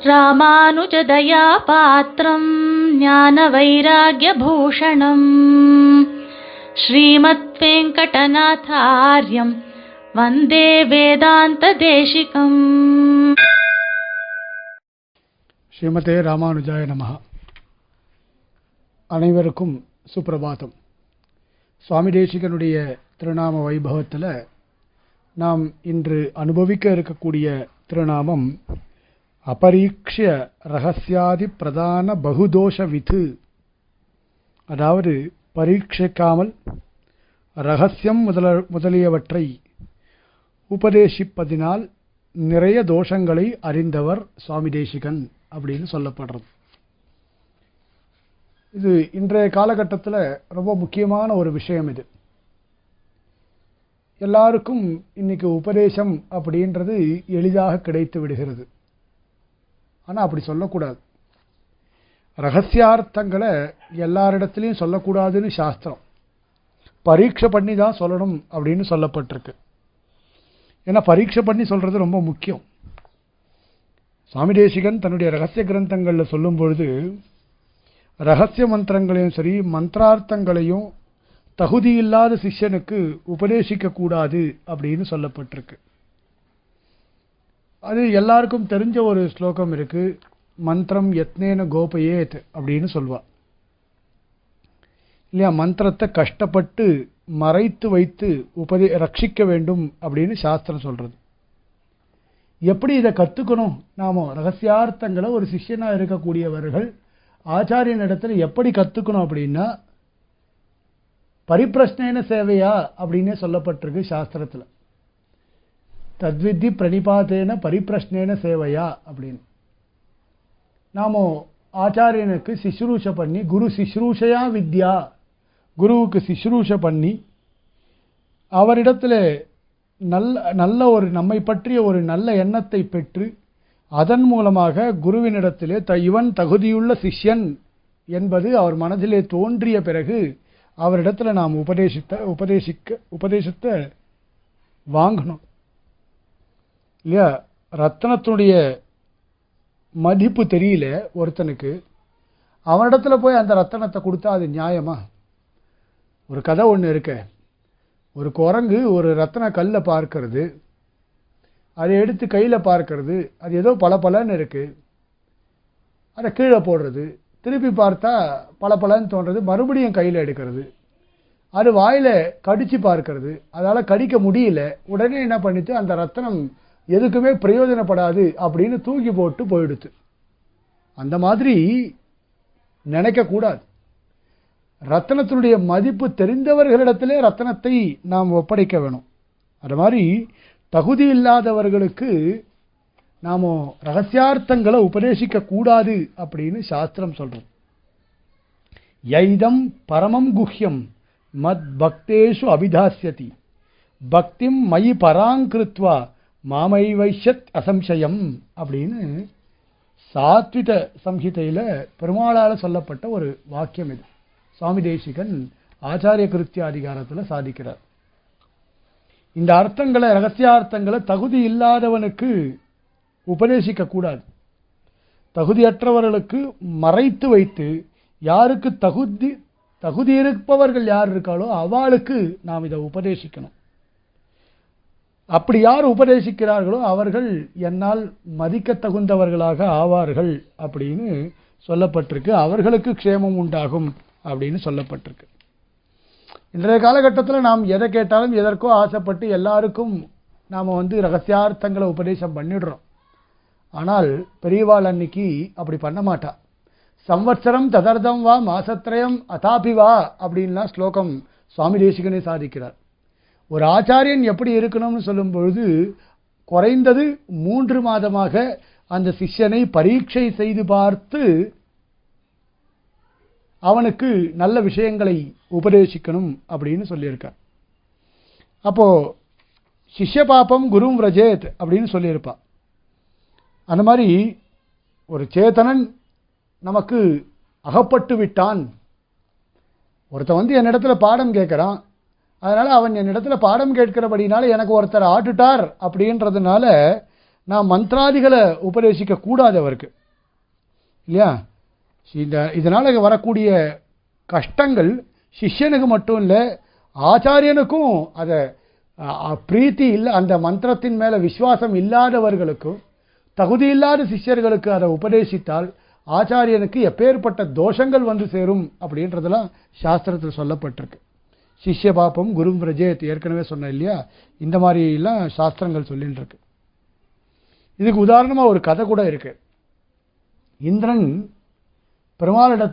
ராமானுஜதயா பாத்திரம் ஞான வைராகியபூஷணம் ஸ்ரீமத் வெங்கடநாதாரியம் வந்தே வேதாந்த தேசிகம் ஸ்ரீமதே ராமானுஜாய நமஹ அனைவருக்கும் சுப்பிரபாதம் சுவாமி தேசிகனுடைய திருநாம வைபவத்தில் நாம் இன்று அனுபவிக்க இருக்கக்கூடிய திருநாமம் அபரீக்ஷிய ரகசியாதி பிரதான பகுதோஷ விது அதாவது பரீட்சிக்காமல் ரகசியம் முதல முதலியவற்றை உபதேசிப்பதினால் நிறைய தோஷங்களை அறிந்தவர் சுவாமி தேசிகன் அப்படின்னு சொல்லப்படுறது. இது இன்றைய காலகட்டத்தில் ரொம்ப முக்கியமான ஒரு விஷயம் இது. எல்லாருக்கும் இன்னைக்கு உபதேசம் அப்படின்றது எளிதாக கிடைத்து விடுகிறது. ஆனால் அப்படி சொல்லக்கூடாது. ரகசியார்த்தங்களை எல்லாரிடத்துலையும் சொல்லக்கூடாதுன்னு சாஸ்திரம். பரீட்சை பண்ணி தான் சொல்லணும் அப்படின்னு சொல்லப்பட்டிருக்கு. ஏன்னா பரீட்சை பண்ணி சொல்கிறது ரொம்ப முக்கியம். சுவாமி தேசிகன் தன்னுடைய ரகசிய கிரந்தங்களில் சொல்லும் பொழுது ரகசிய மந்திரங்களையும் சரி மந்திரார்த்தங்களையும் தகுதியில்லாத சிஷ்யனுக்கு உபதேசிக்கக்கூடாது அப்படின்னு சொல்லப்பட்டிருக்கு. அது எல்லாருக்கும் தெரிஞ்ச ஒரு ஸ்லோகம் இருக்கு. மந்திரம் எத்னேன கோபயேத் அப்படின்னு சொல்வா. இல்லையா? மந்திரத்தை கஷ்டப்பட்டு மறைத்து வைத்து உபதே ரட்சிக்க வேண்டும் அப்படின்னு சாஸ்திரம் சொல்றது. எப்படி இதை கற்றுக்கணும் நாம ரகசியார்த்தங்களை ஒரு சிஷ்யனாக இருக்கக்கூடியவர்கள் ஆச்சாரியன் இடத்துல எப்படி கற்றுக்கணும் அப்படின்னா பரிப்பிரஷ்னேன சேவையா அப்படின்னே சொல்லப்பட்டிருக்கு சாஸ்திரத்தில். தத்வித்தி பிரணிபாத்தேன பரிப்பிரஷ்னேன சேவையா அப்படின்னு. நாம் ஆச்சாரியனுக்கு சிசுரூஷ பண்ணி குரு சிசுரூஷையா வித்யா குருவுக்கு சிசுரூஷ பண்ணி அவரிடத்தில் நல்ல நல்ல ஒரு நம்மை பற்றிய ஒரு நல்ல எண்ணத்தை பெற்று அதன் மூலமாக குருவினிடத்திலே த இவன் தகுதியுள்ள சிஷ்யன் என்பது அவர் மனதிலே தோன்றிய பிறகு அவரிடத்தில் நாம் உபதேசித்த உபதேசிக்க உபதேசத்தை வாங்கணும். இல்லையா? ரத்தனத்துடைய மதிப்பு தெரியல ஒருத்தனுக்கு. அவனிடத்துல போய் அந்த ரத்தனத்தை கொடுத்தா அது நியாயமா? ஒரு கதை ஒன்று இருக்க. ஒரு குரங்கு ஒரு ரத்தன கல்லை பார்க்கறது. அதை எடுத்து கையில் பார்க்கறது. அது ஏதோ பல பலன்னு இருக்குது அதை கீழே போடுறது. திருப்பி பார்த்தா பல பலன்னு தோன்றது. மறுபடியும் கையில் எடுக்கிறது. அது வாயில் கடித்து பார்க்கறது. அதால் கடிக்க முடியல. உடனே என்ன பண்ணிட்டு அந்த ரத்தனம் எதுக்குமே பிரயோஜனப்படாது அப்படின்னு தூக்கி போட்டு போயிடுத்து அந்த மாதிரி நினைக்கக்கூடாது ரத்தனத்தினுடைய மதிப்பு தெரிந்தவர்களிடத்திலே ரத்தனத்தை நாம் ஒப்படைக்க வேணும். அது மாதிரி தகுதி இல்லாதவர்களுக்கு நாம் ரகசியார்த்தங்களை உபதேசிக்க கூடாது அப்படின்னு சாஸ்திரம் சொல்கிறோம் யைதம் பரமம் குஹ்யம் மத் பக்தேஷு அபிதாசியதி பக்திம் மயி பராங்கிருத்வா மாமை வைஷத் அசம்சயம் அப்படின்னு சாத்வித சம்ஹிதையில் பெருமாளால் சொல்லப்பட்ட ஒரு வாக்கியம் இது. சுவாமி தேசிகன் ஆச்சாரிய கிருத்திய அதிகாரத்தில் சாதிக்கிறார். இந்த அர்த்தங்களை ரகசியார்த்தங்களை தகுதி இல்லாதவனுக்கு உபதேசிக்க கூடாது. தகுதியற்றவர்களுக்கு மறைத்து வைத்து யாருக்கு தகுதி தகுதி இருப்பவர்கள் யார் இருக்காளோ அவளுக்கு நாம் இதை உபதேசிக்கணும். அப்படி யார் உபதேசிக்கிறார்களோ அவர்கள் என்னால் மதிக்க தகுந்தவர்களாக ஆவார்கள் அப்படின்னு சொல்லப்பட்டிருக்கு. அவர்களுக்கு க்ஷேமம் உண்டாகும் அப்படின்னு சொல்லப்பட்டிருக்கு. இன்றைய காலகட்டத்தில் நாம் எதை கேட்டாலும் எதற்கோ ஆசைப்பட்டு எல்லாருக்கும் நாம் வந்து ரகசியார்த்தங்களை உபதேசம் பண்ணிடுறோம். ஆனால் பெரியவாள் அன்னைக்கு அப்படி பண்ண மாட்டா. சம்வத்சரம் ததர்தம் வா மாசத்திரயம் அதாபி வா அப்படின்லாம் ஸ்லோகம் சுவாமி தேசிகனே சாதிக்கிறார். ஒரு ஆச்சாரியன் எப்படி இருக்கணும்னு சொல்லும் பொழுது குறைந்தது மூன்று மாதமாக அந்த சிஷ்யனை பரீட்சை செய்து பார்த்து அவனுக்கு நல்ல விஷயங்களை உபதேசிக்கணும் அப்படின்னு சொல்லியிருக்கார். அப்போ சிஷ்ய பாப்பம் குரும் ரஜேத் அப்படின்னு சொல்லியிருப்பான் அந்த மாதிரி ஒரு சேத்தனன் நமக்கு அகப்பட்டு விட்டான். ஒருத்தன் வந்து என்னிடத்துல பாடம் கேட்குறான். அதனால் அவன் என்னிடத்தில் பாடம் கேட்கிறபடினால எனக்கு ஒருத்தர் ஆட்டுட்டார் அப்படின்றதுனால நான் மந்திராதிகளை உபதேசிக்க கூடாது அவருக்கு. இல்லையா? இந்த இதனால் வரக்கூடிய கஷ்டங்கள் சிஷ்யனுக்கு மட்டும் இல்லை ஆச்சாரியனுக்கும் அதை பிரீத்தி இல்லை அந்த மந்திரத்தின் மேலே விசுவாசம் இல்லாதவர்களுக்கும் தகுதி இல்லாத சிஷ்யர்களுக்கு அதை உபதேசித்தால் ஆச்சாரியனுக்கு எப்பேற்பட்ட தோஷங்கள் வந்து சேரும் அப்படின்றதெல்லாம் சாஸ்திரத்தில் சொல்லப்பட்டிருக்கு. சிஷ்ய பாப்பம் குரு பிரஜேத் ஏற்கனவே சொன்னேன் இல்லையா? இந்த மாதிரிலாம் சாஸ்திரங்கள் சொல்லின்னு இருக்கு. இதுக்கு உதாரணமாக ஒரு கதை கூட இருக்கு. இந்திரன் பெருமாளிட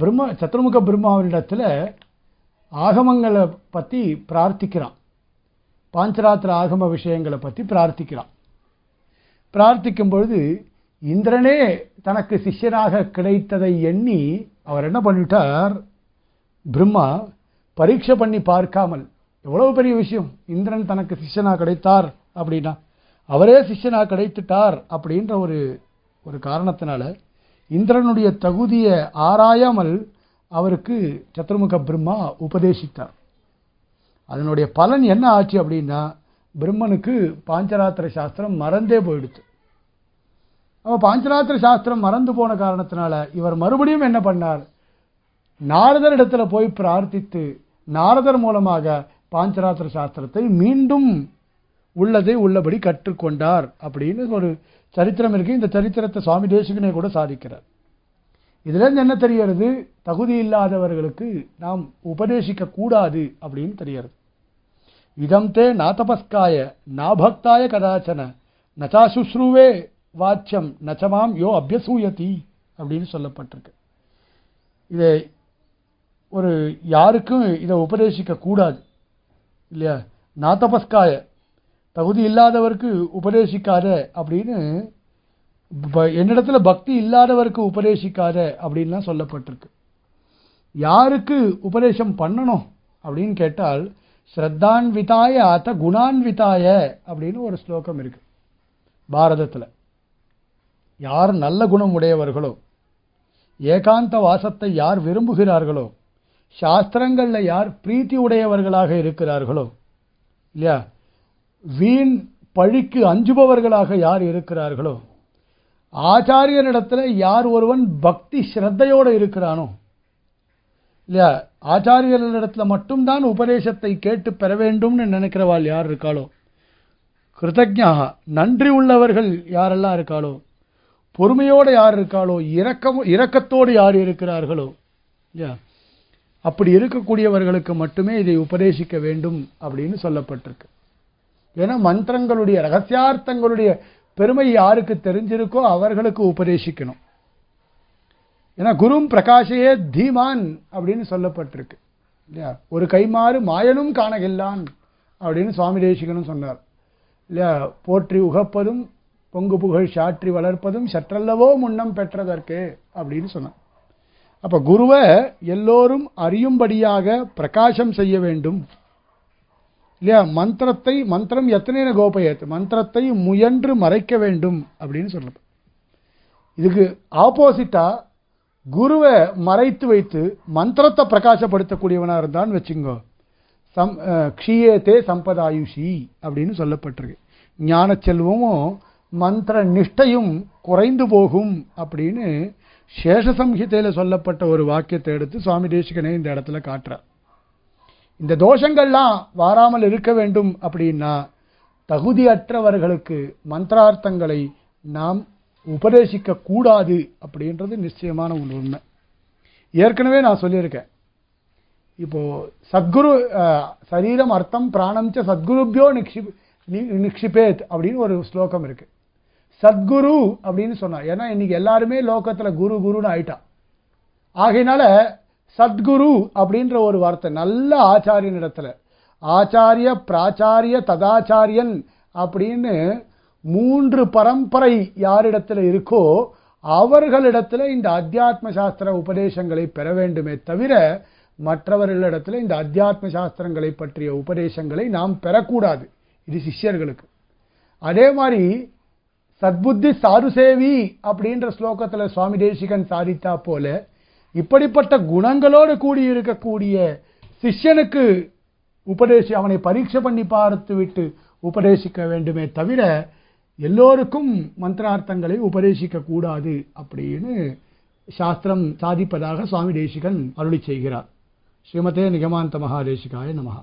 பிரம்ம சத்ருமுக பிரம்மாவினிடத்தில் ஆகமங்களை பற்றி பிரார்த்திக்கிறான். பாஞ்சராத்திர ஆகம விஷயங்களை பற்றி பிரார்த்திக்கிறான். பிரார்த்திக்கும் பொழுது இந்திரனே தனக்கு சிஷ்யனாக கிடைத்ததை எண்ணி அவர் என்ன பண்ணிட்டார்? பிரம்மா பரீட்சை பண்ணி பார்க்காமல் எவ்வளவு பெரிய விஷயம் இந்திரன் தனக்கு சிஷ்யனா கிடைத்தார் அப்படின்னா அவரே சிஷ்யனா கிடைத்துட்டார் அப்படின்ற ஒரு ஒரு காரணத்தினால இந்திரனுடைய தகுதியை ஆராயாமல் அவருக்கு சத்துர்முக பிரம்மா உபதேசித்தார். அதனுடைய பலன் என்ன ஆச்சு அப்படின்னா பிரம்மனுக்கு பாஞ்சராத்திர சாஸ்திரம் மறந்தே போயிடுச்சு. அப்ப பாஞ்சராத்திர சாஸ்திரம் மறந்து போன காரணத்தினால இவர் மறுபடியும் என்ன பண்ணார்? நாரதர் இடத்துல போய் பிரார்த்தித்து நாரதர் மூலமாக பாஞ்சராத்திர சாஸ்திரத்தை மீண்டும் உள்ளதை உள்ளபடி கற்றுக்கொண்டார் அப்படின்னு ஒரு சரித்திரம் இருக்கு. இந்த சரித்திரத்தை சுவாமி தேசிகனே கூட சாதிக்கிறார். இதுலேருந்து என்ன தெரியறது தகுதி இல்லாதவர்களுக்கு நாம் உபதேசிக்க கூடாது அப்படின்னு தெரியறது இதம் தே நாதபஸ்காய நாபக்தாய கதாச்சன நச்சா சுஸ்ருவே வாச்சியம் நச்சமாம் யோ அபியசூயதி அப்படின்னு சொல்லப்பட்டிருக்கு. இதை ஒரு யாருக்கும் இதை உபதேசிக்க கூடாது. இல்லையா? நாத்தபஸ்காய தகுதி இல்லாதவருக்கு உபதேசிக்காத அப்படின்னு ப- என்னிடத்துல பக்தி இல்லாதவருக்கு உபதேசிக்காத அப்படின்லாம் சொல்லப்பட்டிருக்கு. யாருக்கு உபதேசம் பண்ணணும் அப்படின்னு கேட்டால் ஸ்ரத்தான்விதாய அத்த குணான்விதாய அப்படின்னு ஒரு ஸ்லோகம் இருக்கு. பாரதத்தில். யார் நல்ல குணம் உடையவர்களோ ஏகாந்த வாசத்தை யார் விரும்புகிறார்களோ சாஸ்திரங்களில் யார் பிரீத்தி உடையவர்களாக இருக்கிறார்களோ இல்லையா? வீண் பழிக்கு அஞ்சுபவர்களாக யார் இருக்கிறார்களோ ஆச்சாரியனிடத்தில் யார் ஒருவன் பக்தி ஸ்ரத்தையோடு இருக்கிறானோ இல்லையா? ஆச்சாரியர்களிடத்தில் மட்டும்தான் உபதேசத்தை கேட்டு பெற வேண்டும்னு நினைக்கிறவாள் யார் இருக்காளோ? கிருதஜா நன்றி உள்ளவர்கள் யாரெல்லாம் இருக்காளோ? பொறுமையோடு யார் இருக்காளோ? இரக்கம் இரக்கத்தோடு யார் இருக்கிறார்களோ? இல்லையா? அப்படி இருக்கக்கூடியவர்களுக்கு மட்டுமே இதை உபதேசிக்க வேண்டும் அப்படின்னு சொல்லப்பட்டிருக்கு. ஏன்னா மந்திரங்களுடைய ரகசியார்த்தங்களுடைய பெருமை யாருக்கு தெரிஞ்சிருக்கோ அவர்களுக்கு உபதேசிக்கணும். ஏன்னா குரும் பிரகாஷையே தீமான் அப்படின்னு சொல்லப்பட்டிருக்கு. இல்லையா? ஒரு கைமாறு மாயனும் காணகில்லான் அப்படின்னு சுவாமி தேசிகனும் சொன்னார். இல்லையா? போற்றி உகப்பதும் பொங்கு புகழ் சாற்றி வளர்ப்பதும் சற்றல்லவோ முன்னம் பெற்றதற்கு அப்படின்னு சொன்னார். அப்ப குருவை எல்லோரும் அறியும்படியாக பிரகாசம் செய்ய வேண்டும். இல்லையா? மந்திரத்தை மந்திரம் எத்தனை கோபயத்து மந்திரத்தை முயன்று மறைக்க வேண்டும் அப்படின்னு சொல்லப்ப. இதுக்கு ஆப்போசிட்டா குருவை மறைத்து வைத்து மந்திரத்தை பிரகாசப்படுத்தக்கூடியவனா இருந்தான்னு வச்சுங்கோ. சம் க்ஷீயத்தே சம்பதாயுஷி அப்படின்னு சொல்லப்பட்டிருக்கு. ஞான செல்வமும் மந்திர நிஷ்டையும் குறைந்து போகும் அப்படின்னு சேஷசம்ஹிதையில் சொல்லப்பட்ட ஒரு வாக்கியத்தை எடுத்து சுவாமி தேசிகனே இந்த இடத்துல காட்டுறார். இந்த தோஷங்கள்லாம் வாராமல் இருக்க வேண்டும் அப்படின்னா தகுதியற்றவர்களுக்கு மந்திரார்த்தங்களை நாம் உபதேசிக்க கூடாது அப்படின்றது நிச்சயமான ஒரு உண்மை. ஏற்கனவே நான் சொல்லியிருக்கேன். இப்போ சத்குரு சரீரம் அர்த்தம் பிராணம் ச சத்குருபியோ நிக்ஷிப் நிக்ஷிபேத் அப்படின்னு ஒரு ஸ்லோகம் இருக்கு. சத்குரு அப்படின்னு சொன்னார் ஏன்னா இன்னைக்கு எல்லாருமே லோகத்தில் குரு குருன்னு ஆயிட்டான் ஆகையினால சத்குரு அப்படின்ற ஒரு வார்த்தை நல்ல ஆச்சாரியன் இடத்துல. ஆச்சாரிய பிராச்சாரிய ததாச்சாரியன் அப்படின்னு மூன்று பரம்பரை யாரிடத்தில் இருக்கோ அவர்களிடத்தில் இந்த அத்தியாத்ம சாஸ்திர உபதேசங்களை பெற வேண்டுமே தவிர மற்றவர்களிடத்தில் இந்த அத்தியாத்ம சாஸ்திரங்களை பற்றிய உபதேசங்களை நாம் பெறக்கூடாது. இது சிஷ்யர்களுக்கு. அதே மாதிரி சத்புத்தி சாருசேவி அப்படின்ற ஸ்லோகத்தில் சுவாமி தேசிகன் சாதித்தா போல இப்படிப்பட்ட குணங்களோடு கூடி இருக்கக்கூடிய சிஷ்யனுக்கு உபதேசி அவனை பரீட்சை பண்ணி பார்த்து விட்டு உபதேசிக்க வேண்டுமே தவிர எல்லோருக்கும் மந்திரார்த்தங்களை உபதேசிக்க கூடாது அப்படின்னு சாஸ்திரம் சாதிப்பதாக சுவாமி தேசிகன் அருளி செய்கிறார். ஸ்ரீமதே நிகமாந்த மகாதேசிகாய நமகா